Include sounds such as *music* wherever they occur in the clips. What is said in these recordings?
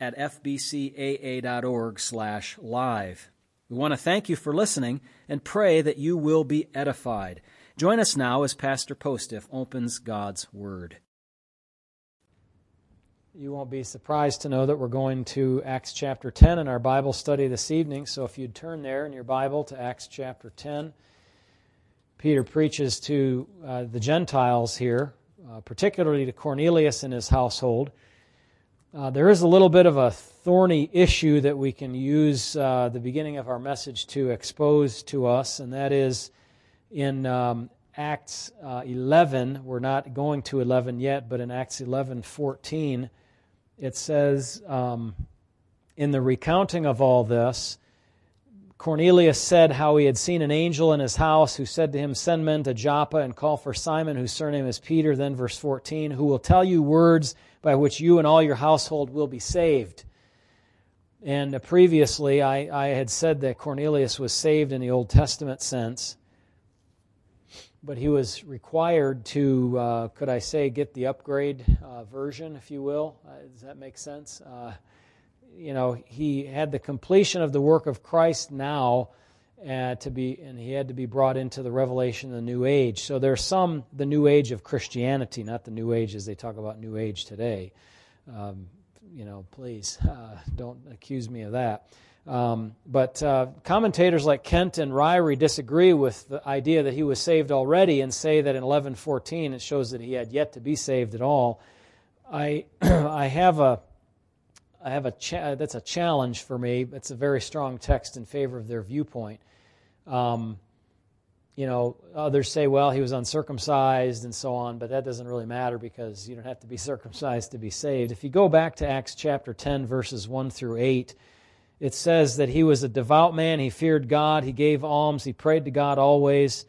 at fbcaa.org slash live. We want to thank you for listening and pray that you will be edified. Join us now as Pastor Postiff opens God's Word. You won't be surprised to know that we're going to Acts chapter 10 in our Bible study this evening. So if you'd turn there in your Bible to Acts chapter 10, Peter preaches to uh, the Gentiles here, uh, particularly to Cornelius and his household. Uh, there is a little bit of a thorny issue that we can use uh, the beginning of our message to expose to us, and that is in um, Acts uh, 11. We're not going to 11 yet, but in Acts 11 14, it says, um, in the recounting of all this, Cornelius said how he had seen an angel in his house who said to him, Send men to Joppa and call for Simon, whose surname is Peter. Then, verse 14, who will tell you words by which you and all your household will be saved. And previously, I, I had said that Cornelius was saved in the Old Testament sense, but he was required to, uh, could I say, get the upgrade uh, version, if you will. Uh, does that make sense? Uh, you know, he had the completion of the work of Christ now uh, to be, and he had to be brought into the revelation of the New Age. So there's some the New Age of Christianity, not the New Age as they talk about New Age today. Um, you know, please *laughs* uh, don't accuse me of that. Um, but uh, commentators like Kent and Ryrie disagree with the idea that he was saved already and say that in 1114 it shows that he had yet to be saved at all. I *clears throat* I have a I have a cha- that's a challenge for me. It's a very strong text in favor of their viewpoint. Um, you know, others say, well, he was uncircumcised and so on, but that doesn't really matter because you don't have to be *laughs* circumcised to be saved. If you go back to Acts chapter 10, verses 1 through 8, it says that he was a devout man, he feared God, he gave alms, he prayed to God always.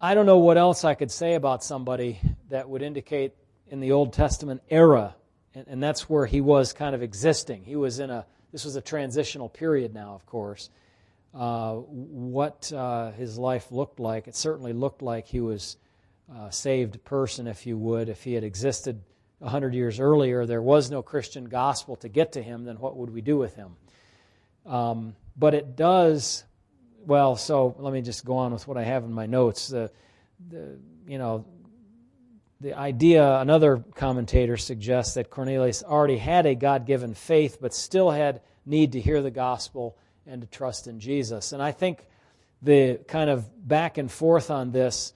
I don't know what else I could say about somebody that would indicate in the Old Testament era and, and that's where he was kind of existing. He was in a, this was a transitional period now, of course. Uh, what uh, his life looked like, it certainly looked like he was a saved person, if you would. If he had existed 100 years earlier, there was no Christian gospel to get to him, then what would we do with him? Um, but it does, well, so let me just go on with what I have in my notes. The, the, you know, the idea, another commentator suggests that Cornelius already had a God given faith, but still had need to hear the gospel and to trust in Jesus. And I think the kind of back and forth on this,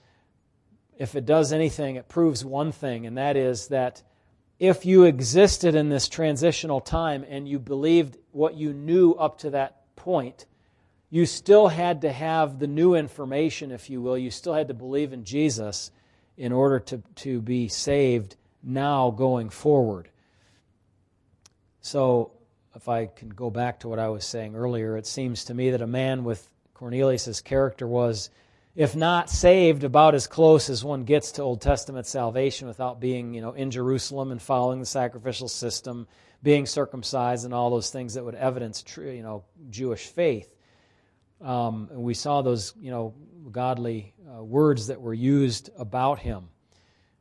if it does anything, it proves one thing, and that is that if you existed in this transitional time and you believed what you knew up to that point, you still had to have the new information, if you will. You still had to believe in Jesus in order to, to be saved now going forward. So, if I can go back to what I was saying earlier, it seems to me that a man with Cornelius's character was, if not saved, about as close as one gets to Old Testament salvation without being, you know, in Jerusalem and following the sacrificial system, being circumcised, and all those things that would evidence, true, you know, Jewish faith. Um, and we saw those, you know, godly uh, words that were used about him.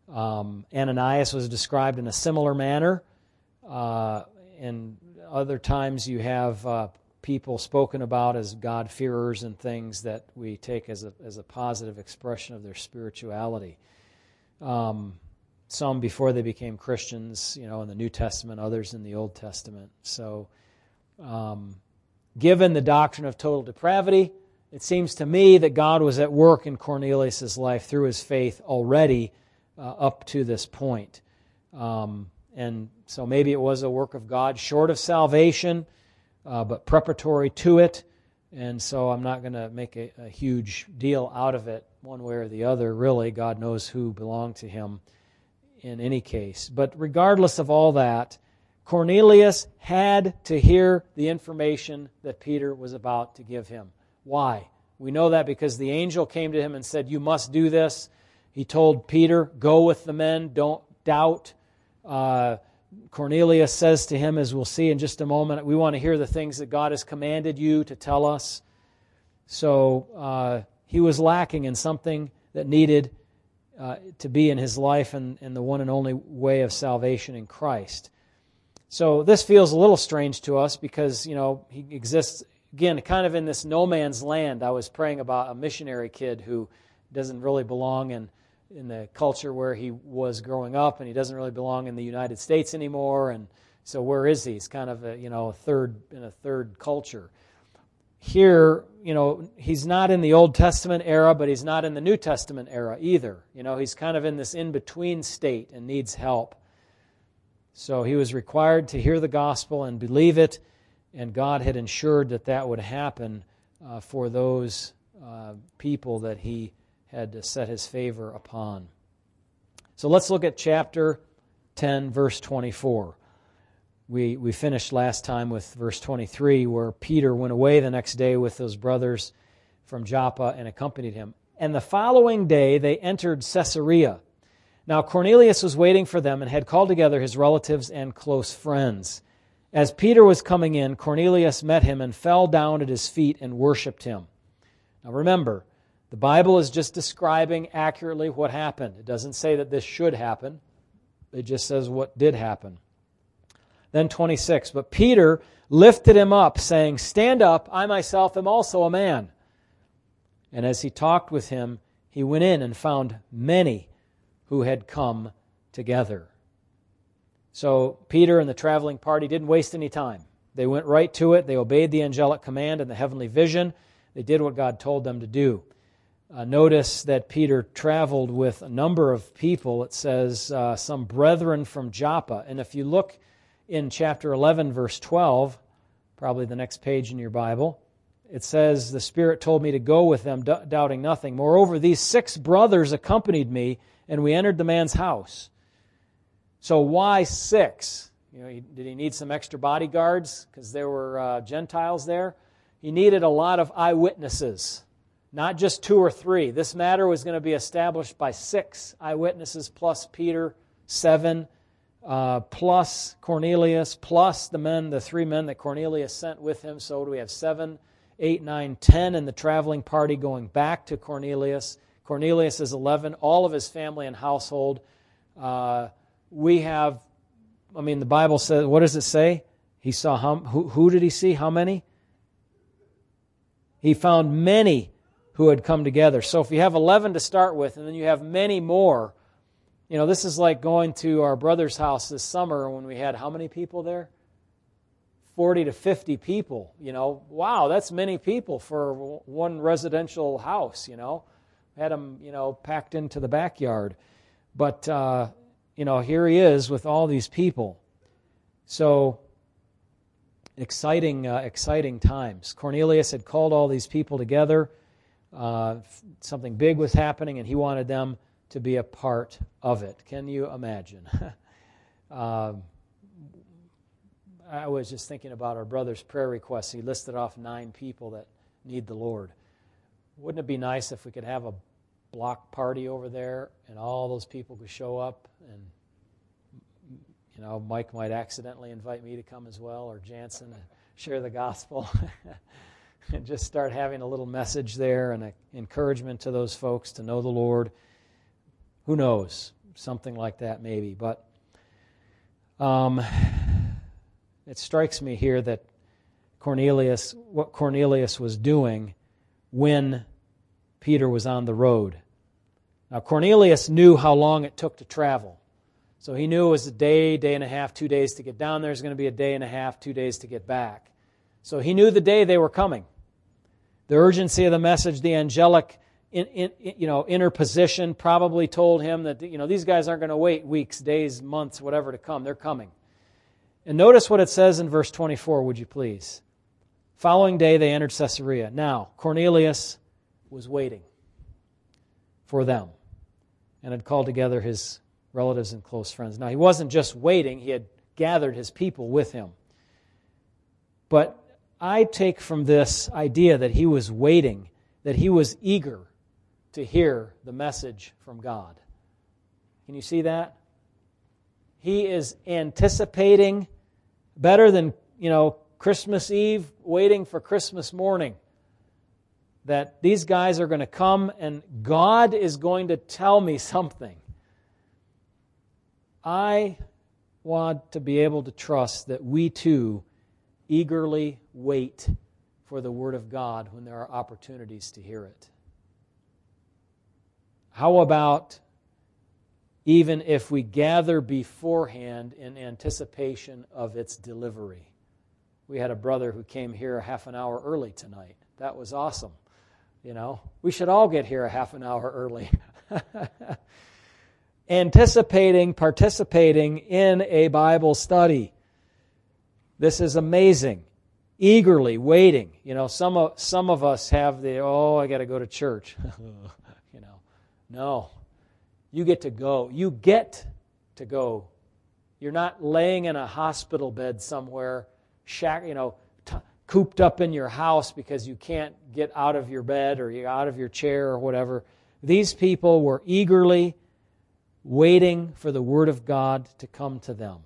Um, Ananias was described in a similar manner. Uh, and other times you have uh, people spoken about as God-fearers and things that we take as a, as a positive expression of their spirituality. Um, some before they became Christians, you know, in the New Testament, others in the Old Testament. So, um, given the doctrine of total depravity, it seems to me that God was at work in Cornelius' life through his faith already uh, up to this point. Um, and so maybe it was a work of God short of salvation, uh, but preparatory to it. And so I'm not going to make a, a, huge deal out of it one way or the other. Really, God knows who belonged to him in any case. But regardless of all that, Cornelius had to hear the information that Peter was about to give him. Why? We know that because the angel came to him and said, You must do this. He told Peter, Go with the men, don't doubt. Uh, Cornelius says to him, as we'll see in just a moment, We want to hear the things that God has commanded you to tell us. So uh, he was lacking in something that needed uh, to be in his life and, and the one and only way of salvation in Christ. So this feels a little strange to us because, you know, he exists, again, kind of in this no man's land. I was praying about a missionary kid who doesn't really belong in, in the culture where he was growing up, and he doesn't really belong in the United States anymore. And so where is he? He's kind of a, you know, a third, in a third culture. Here, you know, he's not in the Old Testament era, but he's not in the New Testament era either. You know, he's kind of in this in between state and needs help. So he was required to hear the gospel and believe it, and God had ensured that that would happen uh, for those uh, people that he had to set his favor upon. So let's look at chapter 10, verse 24. We, we finished last time with verse 23, where Peter went away the next day with those brothers from Joppa and accompanied him. And the following day they entered Caesarea. Now Cornelius was waiting for them and had called together his relatives and close friends. As Peter was coming in, Cornelius met him and fell down at his feet and worshiped him. Now remember, the Bible is just describing accurately what happened. It doesn't say that this should happen, it just says what did happen. Then 26, but Peter lifted him up, saying, Stand up, I myself am also a man. And as he talked with him, he went in and found many who had come together. So Peter and the traveling party didn't waste any time. They went right to it. They obeyed the angelic command and the heavenly vision. They did what God told them to do. Uh, notice that Peter traveled with a number of people. It says uh, some brethren from Joppa. And if you look in chapter 11, verse 12, probably the next page in your Bible, it says, The Spirit told me to go with them, doubting nothing. Moreover, these six brothers accompanied me and we entered the man's house. So why six? You know, did he need some extra bodyguards because there were uh, Gentiles there? He needed a lot of eyewitnesses, not just two or three. This matter was going to be established by six eyewitnesses plus Peter, seven, uh, plus Cornelius, plus the men, the three men that Cornelius sent with him. So we have seven, eight, nine, ten in the traveling party going back to Cornelius. Cornelius is 11, all of his family and household. Uh, we have, I mean, the Bible says, what does it say? He saw how, who, who did he see? How many? He found many who had come together. So if you have 11 to start with, and then you have many more, you know, this is like going to our brother's house this summer when we had how many people there? 40 to 50 people, you know. Wow, that's many people for one residential house, you know had them, you know, packed into the backyard. But, uh, you know, here he is with all these people. So, exciting, uh, exciting times. Cornelius had called all these people together. Uh, something big was happening, and he wanted them to be a part of it. Can you imagine? *laughs* Um, I was just thinking about our brother's prayer requests. He listed off nine people that need the Lord. Wouldn't it be nice if we could have a block party over there and all those people could show up and you know Mike might accidentally invite me to come as well or Jansen and share the gospel *laughs* *laughs* and just start having a little message there and an encouragement to those folks to know the Lord. Who knows? Something like that maybe, but um, it strikes me here that Cornelius, what Cornelius was doing when Peter was on the road. Now, Cornelius knew how long it took to travel. So he knew it was a day, day and a half, two days to get down there. Was going to be a day and a half, two days to get back. So he knew the day they were coming. The urgency of the message, the angelic in, in, you know, interposition probably told him that you know, these guys aren't going to wait weeks, days, months, whatever to come. They're coming. And notice what it says in verse 24, would you please? Following day, they entered Caesarea. Now, Cornelius was waiting for them and had called together his relatives and close friends. Now, he wasn't just waiting, he had gathered his people with him. But I take from this idea that he was waiting, that he was eager to hear the message from God. Can you see that? He is anticipating better than, you know, Christmas Eve waiting for Christmas morning. That these guys are going to come and God is going to tell me something. I want to be able to trust that we too eagerly wait for the Word of God when there are opportunities to hear it. How about even if we gather beforehand in anticipation of its delivery? We had a brother who came here a half an hour early tonight. That was awesome. You know, we should all get here a half an hour early. *laughs* Anticipating participating in a Bible study. This is amazing. Eagerly waiting. You know, some of, some of us have the, oh, I got to go to church. *laughs* You know, no. You get to go. You get to go. You're not laying in a hospital bed somewhere, shack, you know, t- cooped up in your house because you can't get out of your bed or you're out of your chair or whatever. These people were eagerly waiting for the Word of God to come to them.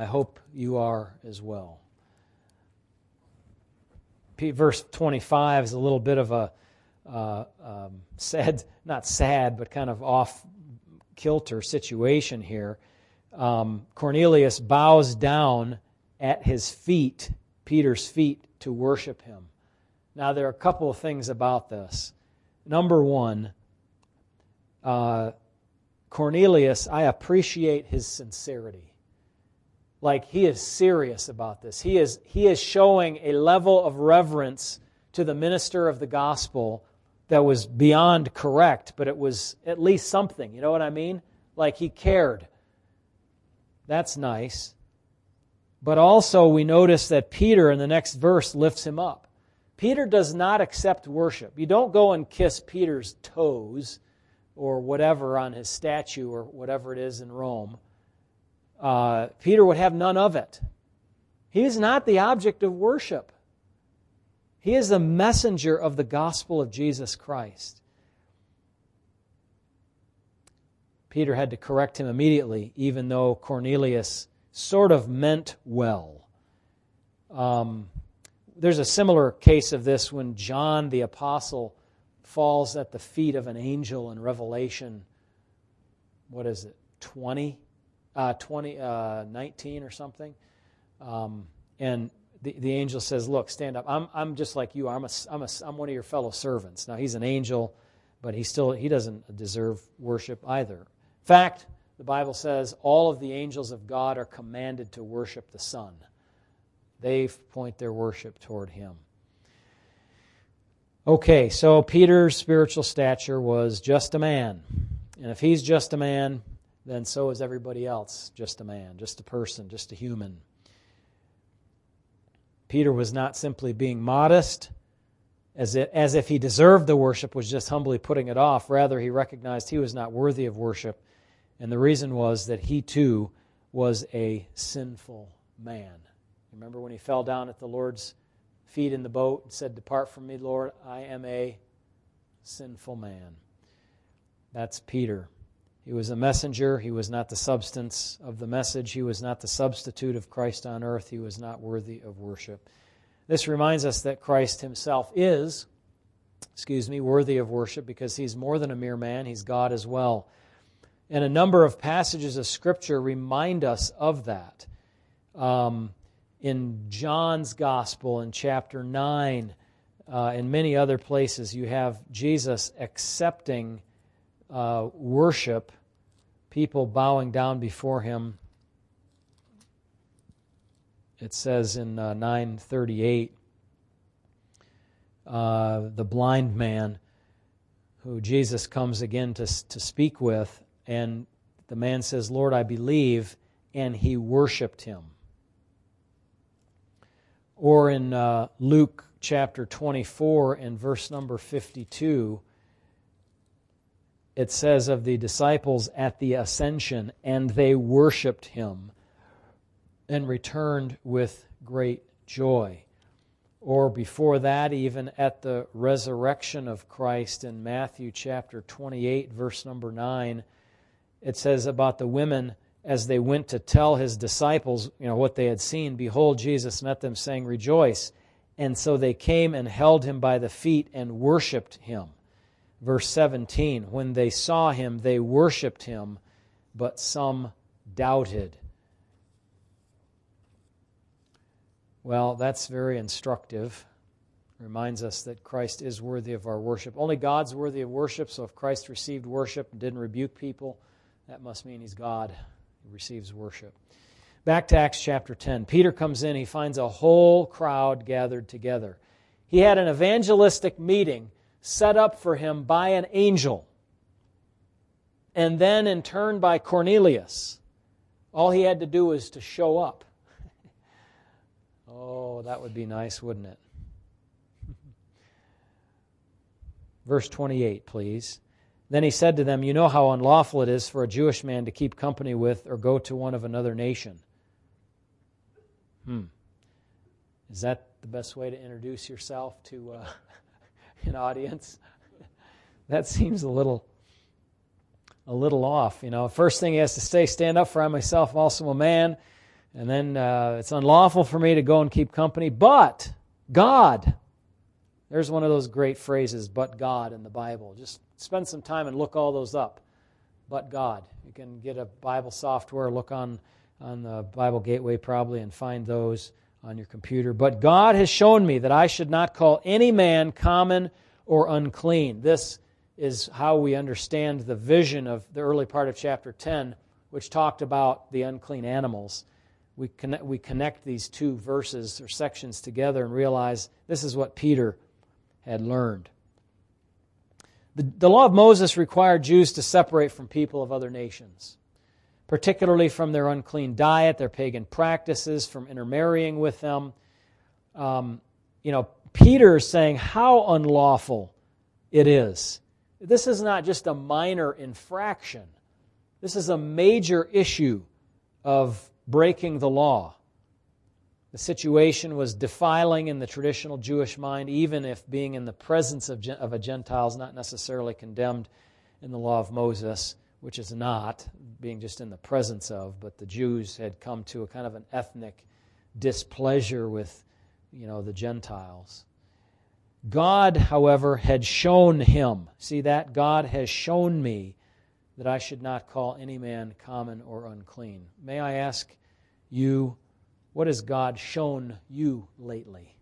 I hope you are as well. Verse 25 is a little bit of a uh, um, sad, not sad, but kind of off kilter situation here. Um, Cornelius bows down at his feet, Peter's feet, to worship him. Now, there are a couple of things about this. Number one, uh, Cornelius, I appreciate his sincerity. Like he is serious about this. He is, he is showing a level of reverence to the minister of the gospel that was beyond correct, but it was at least something. You know what I mean? Like he cared. That's nice. But also, we notice that Peter in the next verse lifts him up. Peter does not accept worship. You don't go and kiss Peter's toes or whatever on his statue or whatever it is in Rome. Uh, Peter would have none of it. He is not the object of worship. He is the messenger of the gospel of Jesus Christ. Peter had to correct him immediately, even though Cornelius sort of meant well. Um, there's a similar case of this when John the Apostle falls at the feet of an angel in Revelation, what is it, 20? Uh, 20 uh, 19 or something. Um, and the, the angel says, Look, stand up. I'm, I'm just like you. I'm, a, I'm, a, I'm one of your fellow servants. Now, he's an angel, but he still he doesn't deserve worship either. In fact, the Bible says all of the angels of God are commanded to worship the Son. They point their worship toward him. Okay, so Peter's spiritual stature was just a man. And if he's just a man, then so is everybody else just a man, just a person, just a human. Peter was not simply being modest, as, it, as if he deserved the worship, was just humbly putting it off. Rather, he recognized he was not worthy of worship. And the reason was that he too was a sinful man. Remember when he fell down at the Lord's feet in the boat and said, Depart from me, Lord, I am a sinful man. That's Peter. He was a messenger. He was not the substance of the message. He was not the substitute of Christ on earth. He was not worthy of worship. This reminds us that Christ himself is, excuse me, worthy of worship because he's more than a mere man, he's God as well. And a number of passages of Scripture remind us of that. Um, in John's Gospel, in chapter 9, uh, in many other places, you have Jesus accepting uh, worship, people bowing down before him. It says in uh, 938, uh, the blind man who Jesus comes again to, to speak with, and the man says, Lord, I believe, and he worshiped him. Or in uh, Luke chapter 24 and verse number 52, it says of the disciples at the ascension, and they worshiped him and returned with great joy. Or before that, even at the resurrection of Christ in Matthew chapter 28, verse number 9, it says about the women as they went to tell his disciples, you know, what they had seen, behold, Jesus met them, saying, Rejoice. And so they came and held him by the feet and worshiped him. Verse 17 When they saw him, they worshiped him, but some doubted. Well, that's very instructive. Reminds us that Christ is worthy of our worship. Only God's worthy of worship, so if Christ received worship and didn't rebuke people, that must mean he's God. He receives worship. Back to Acts chapter 10. Peter comes in, he finds a whole crowd gathered together. He had an evangelistic meeting set up for him by an angel, and then in turn by Cornelius. All he had to do was to show up. *laughs* oh, that would be nice, wouldn't it? *laughs* Verse 28, please. Then he said to them, You know how unlawful it is for a Jewish man to keep company with or go to one of another nation. Hmm. Is that the best way to introduce yourself to uh, *laughs* an audience? that seems a little a little off. You know, first thing he has to say, stand up for I myself, also a man. And then uh, it's unlawful for me to go and keep company, but God. There's one of those great phrases, but God in the Bible. Just spend some time and look all those up. But God. You can get a Bible software, look on, on the Bible Gateway probably, and find those on your computer. But God has shown me that I should not call any man common or unclean. This is how we understand the vision of the early part of chapter 10, which talked about the unclean animals. We connect, we connect these two verses or sections together and realize this is what Peter had learned. The, the law of Moses required Jews to separate from people of other nations, particularly from their unclean diet, their pagan practices, from intermarrying with them. Um, you know, Peter is saying how unlawful it is. This is not just a minor infraction. This is a major issue of breaking the law. The situation was defiling in the traditional Jewish mind, even if being in the presence of, of a Gentile is not necessarily condemned in the law of Moses, which is not, being just in the presence of, but the Jews had come to a kind of an ethnic displeasure with you know, the Gentiles. God, however, had shown him. See that? God has shown me that I should not call any man common or unclean. May I ask you what has God shown you lately?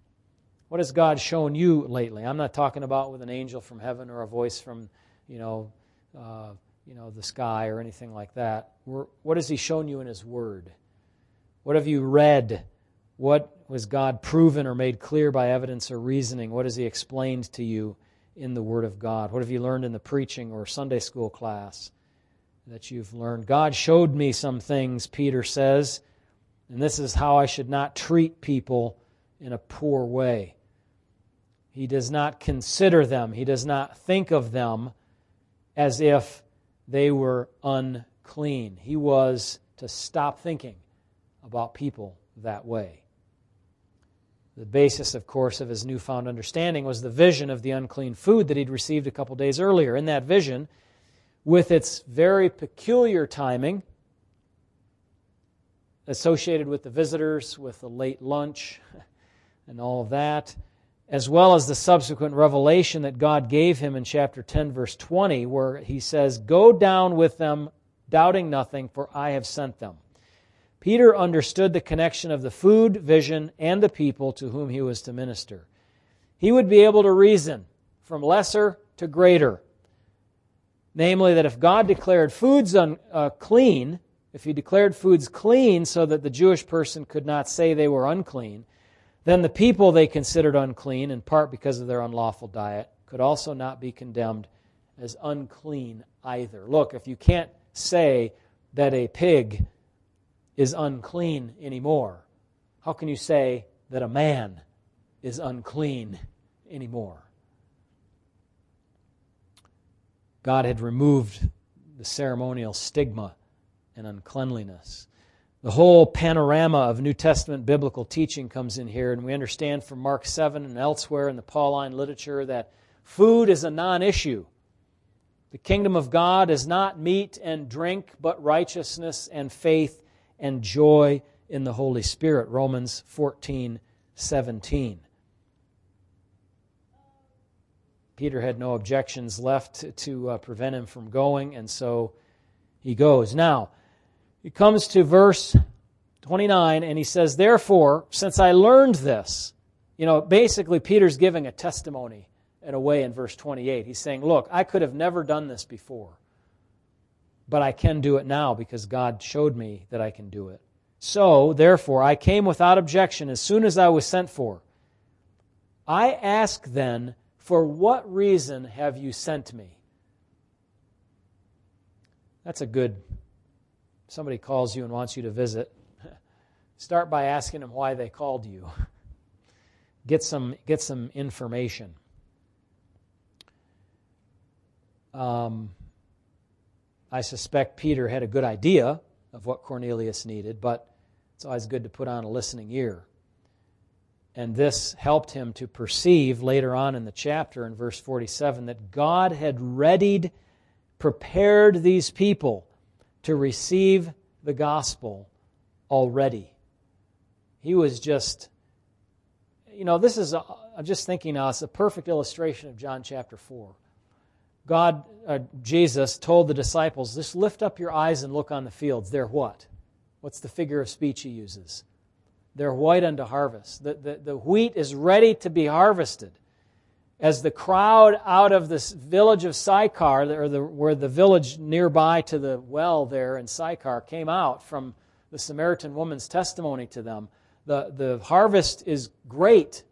What has God shown you lately? I'm not talking about with an angel from heaven or a voice from, you know, uh, you know, the sky or anything like that. We're, what has He shown you in His Word? What have you read? What was God proven or made clear by evidence or reasoning? What has He explained to you in the Word of God? What have you learned in the preaching or Sunday school class that you've learned? God showed me some things, Peter says, and this is how I should not treat people in a poor way. He does not consider them, he does not think of them as if they were unclean. He was to stop thinking about people that way. The basis, of course, of his newfound understanding was the vision of the unclean food that he'd received a couple days earlier. In that vision, with its very peculiar timing, associated with the visitors, with the late lunch, *laughs* and all of that, as well as the subsequent revelation that God gave him in chapter 10, verse 20, where he says, Go down with them, doubting nothing, for I have sent them. Peter understood the connection of the food, vision, and the people to whom he was to minister. He would be able to reason from lesser to greater. Namely, that if God declared foods unclean, uh, if he declared foods clean so that the Jewish person could not say they were unclean, then the people they considered unclean, in part because of their unlawful diet, could also not be condemned as unclean either. Look, if you can't say that a pig is unclean anymore, how can you say that a man is unclean anymore? God had removed the ceremonial stigma and uncleanliness. The whole panorama of New Testament biblical teaching comes in here, and we understand from Mark 7 and elsewhere in the Pauline literature that food is a non issue. The kingdom of God is not meat and drink, but righteousness and faith and joy in the Holy Spirit. Romans 14 17. Peter had no objections left to uh, prevent him from going, and so he goes. Now, he comes to verse 29, and he says, Therefore, since I learned this, you know, basically Peter's giving a testimony in a way in verse 28. He's saying, Look, I could have never done this before, but I can do it now because God showed me that I can do it. So, therefore, I came without objection as soon as I was sent for. I ask then, for what reason have you sent me? That's a good. Somebody calls you and wants you to visit. *laughs* Start by asking them why they called you. *laughs* Get some, get some information. Um, I suspect Peter had a good idea of what Cornelius needed, but it's always good to put on a listening ear. And this helped him to perceive later on in the chapter in verse 47 that God had readied, prepared these people to receive the gospel already. He was just, you know, this is, i am just thinking now, it's a perfect illustration of John chapter 4. God, uh, Jesus told the disciples, just lift up your eyes and look on the fields. They're what? What's the figure of speech he uses? They're white unto harvest. The, the, the wheat is ready to be harvested. As the crowd out of this village of Sychar, or the, where the village nearby to the well there in Sychar came out from the Samaritan woman's testimony to them, the, the harvest is great.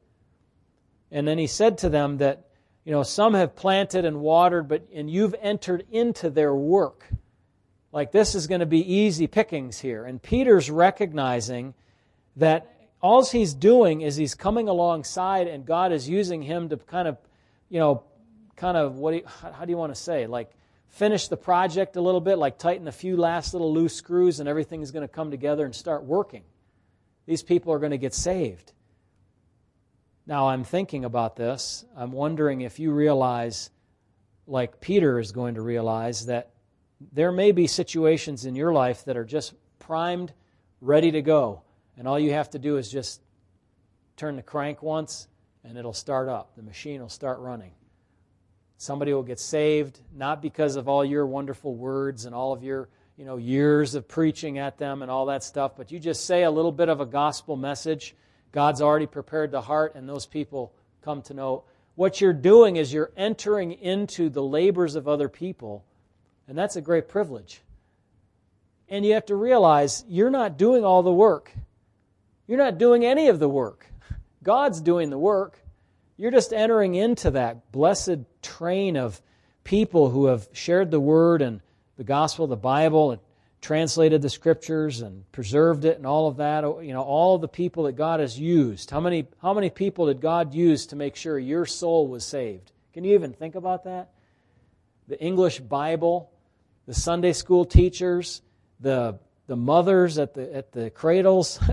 And then he said to them that, you know, some have planted and watered, but and you've entered into their work. Like this is going to be easy pickings here. And Peter's recognizing that all he's doing is he's coming alongside and God is using him to kind of, you know, kind of what do you, how do you want to say? Like finish the project a little bit, like tighten a few last little loose screws and everything's going to come together and start working. These people are going to get saved. Now, I'm thinking about this. I'm wondering if you realize, like Peter is going to realize, that there may be situations in your life that are just primed, ready to go. And all you have to do is just turn the crank once and it'll start up. The machine will start running. Somebody will get saved, not because of all your wonderful words and all of your you know, years of preaching at them and all that stuff, but you just say a little bit of a gospel message. God's already prepared the heart, and those people come to know. What you're doing is you're entering into the labors of other people, and that's a great privilege. And you have to realize you're not doing all the work. You're not doing any of the work. God's doing the work. You're just entering into that blessed train of people who have shared the word and the gospel, the Bible, and translated the scriptures and preserved it and all of that. Oh, you know, all the people that God has used. How many, how many people did God use to make sure your soul was saved? Can you even think about that? The English Bible, the Sunday school teachers, the, the mothers at the, at the cradles. *laughs*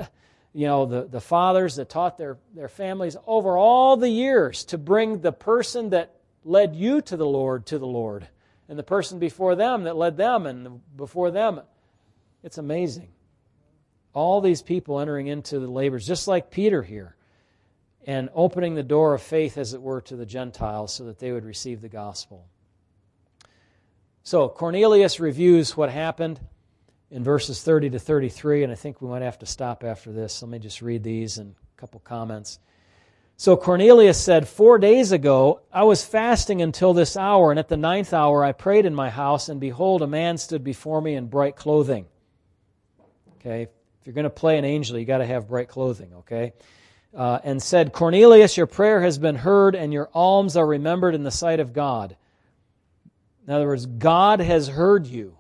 you know, the, the fathers that taught their, their families over all the years to bring the person that led you to the Lord to the Lord, and the person before them that led them, and before them. It's amazing. All these people entering into the labors, just like Peter here, and opening the door of faith, as it were, to the Gentiles so that they would receive the gospel. So Cornelius reviews what happened in verses 30 to 33, and I think we might have to stop after this. Let me just read these and a couple comments. So Cornelius said, Four days ago I was fasting until this hour, and at the ninth hour I prayed in my house, and behold, a man stood before me in bright clothing. Okay, if you're going to play an angel, you got to have bright clothing, okay? Uh, and said, Cornelius, your prayer has been heard, and your alms are remembered in the sight of God. In other words, God has heard you.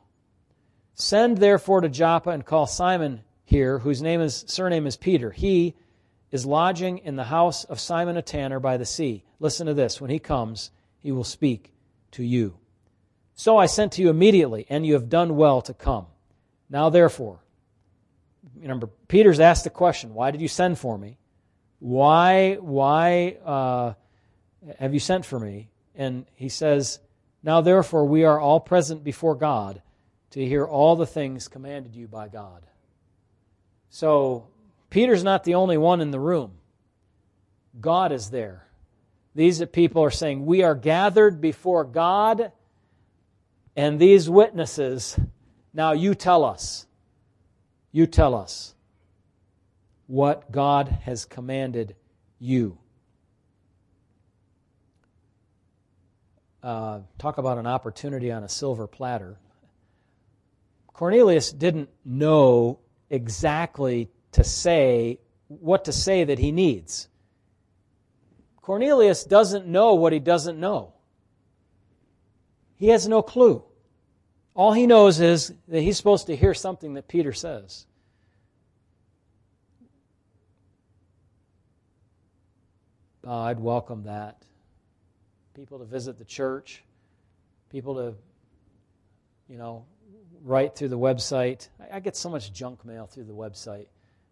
Send therefore to Joppa and call Simon here, whose name is surname is Peter. He is lodging in the house of Simon a tanner by the sea. Listen to this. When he comes, he will speak to you. So I sent to you immediately, and you have done well to come. Now, therefore, remember, Peter's asked the question, Why did you send for me? Why, why uh, have you sent for me? And he says, Now, therefore, we are all present before God to hear all the things commanded you by God. So, Peter's not the only one in the room. God is there. These people are saying, We are gathered before God and these witnesses. Now you tell us. You tell us what God has commanded you. Uh, talk about an opportunity on a silver platter. Cornelius didn't know exactly to say what to say that he needs. Cornelius doesn't know what he doesn't know. He has no clue. All he knows is that he's supposed to hear something that Peter says. Oh, I'd welcome that. People to visit the church, people to, you know, write through the website. I, get so much junk mail through the website.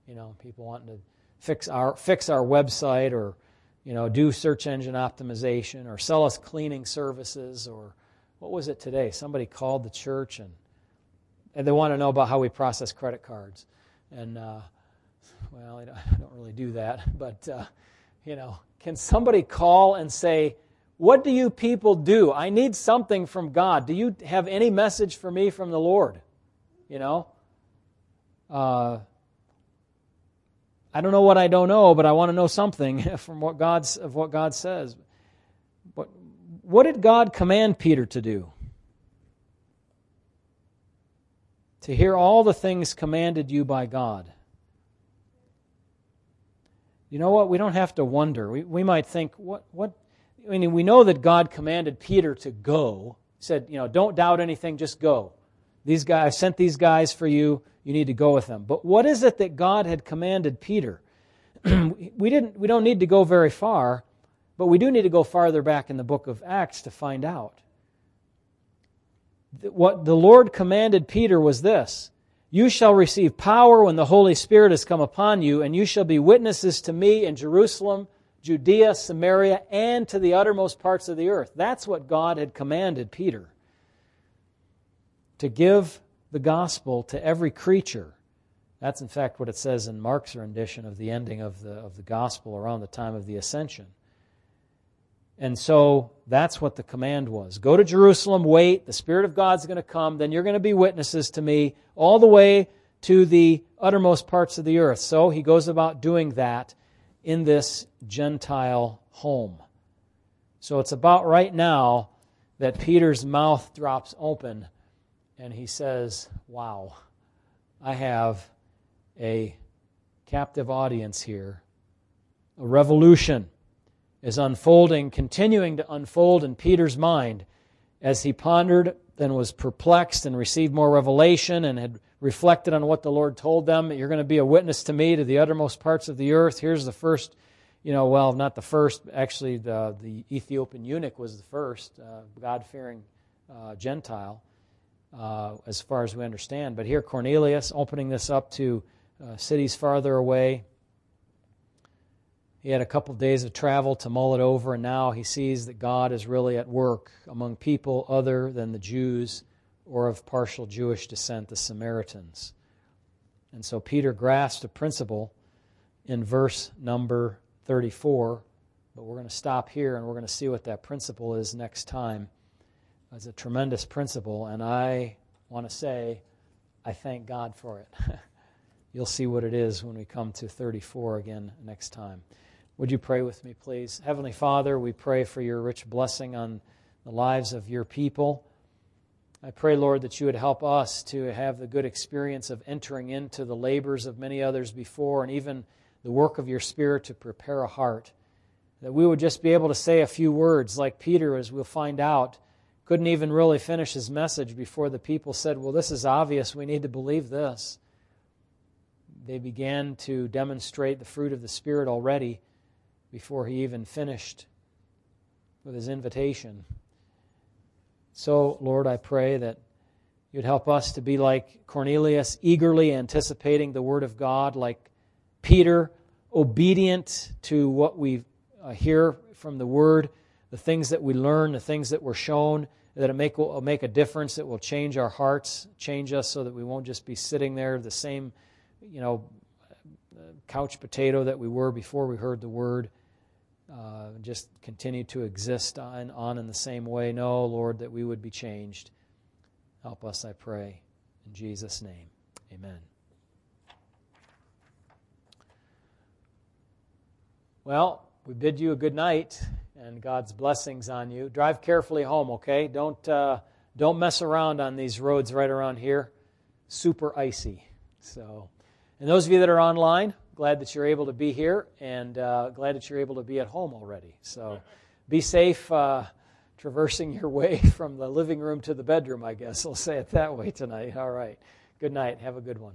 You know, people wanting to fix our fix our website or you know, do search engine optimization or sell us cleaning services or what was it today? Somebody called the church and and they want to know about how we process credit cards. And uh, well, I don't *laughs* really do that, *laughs* but uh, you know, can somebody call and say, "What do you people do? I need something from God. Do you have any message for me from the Lord?" You know. Uh, I don't know what I don't know, but I want to know something *laughs* from what God's of what God says. But what did God command Peter to do? To hear all the things commanded you by God. You know what? We don't have to wonder. We, we might think, what, what? I mean, we know that God commanded Peter to go. He said, you know, don't doubt anything, just go. These guys, I sent these guys for you. You need to go with them. But what is it that God had commanded Peter? *clears throat* we, didn't, we don't need to go very far, but we do need to go farther back in the book of Acts to find out. What the Lord commanded Peter was this You shall receive power when the Holy Spirit has come upon you, and you shall be witnesses to me in Jerusalem, Judea, Samaria, and to the uttermost parts of the earth. That's what God had commanded Peter to give the gospel to every creature. That's, in fact, what it says in Mark's rendition of the ending of the, of the gospel around the time of the ascension. And so that's what the command was. Go to Jerusalem, wait, the Spirit of God's going to come, then you're going to be witnesses to me all the way to the uttermost parts of the earth. So he goes about doing that in this Gentile home. So it's about right now that Peter's mouth drops open and he says, Wow, I have a captive audience here. A revolution is unfolding, continuing to unfold in Peter's mind as he pondered and was perplexed and received more revelation and had reflected on what the Lord told them. You're going to be a witness to me to the uttermost parts of the earth. Here's the first, you know, well, not the first, actually, the, the Ethiopian eunuch was the first uh, God fearing uh, Gentile uh, as far as we understand. But here, Cornelius opening this up to uh, cities farther away. He had a couple of days of travel to mull it over, and now he sees that God is really at work among people other than the Jews or of partial Jewish descent, the Samaritans. And so Peter grasped a principle in verse number 34, but we're going to stop here and we're going to see what that principle is next time. It's a tremendous principle, and I want to say I thank God for it. *laughs* You'll see what it is when we come to 34 again next time. Would you pray with me, please? Heavenly Father, we pray for your rich blessing on the lives of your people. I pray, Lord, that you would help us to have the good experience of entering into the labors of many others before and even the work of your Spirit to prepare a heart. That we would just be able to say a few words, like Peter, as we'll find out couldn't even really finish his message before the people said, Well, this is obvious. We need to believe this. They began to demonstrate the fruit of the Spirit already before he even finished with his invitation. So, Lord, I pray that you'd help us to be like Cornelius, eagerly anticipating the Word of God, like Peter, obedient to what we uh, hear from the Word, the things that we learn, the things that we're shown, that it make, will make a difference, that will change our hearts, change us so that we won't just be sitting there the same, you know, couch potato that we were before we heard the Word. Uh, just continue to exist on, on in the same way. No, Lord, that we would be changed. Help us, I pray. In Jesus' name, amen. Well, we bid you a good night and God's blessings on you. Drive carefully home, okay? Don't, uh, don't mess around on these roads right around here. Super icy. So, and those of you that are online, glad that you're able to be here and uh, glad that you're able to be at home already. So be safe uh, traversing your *laughs* way from the living room to the bedroom, I guess. I'll say it that way tonight. All right. Good night. Have a good one.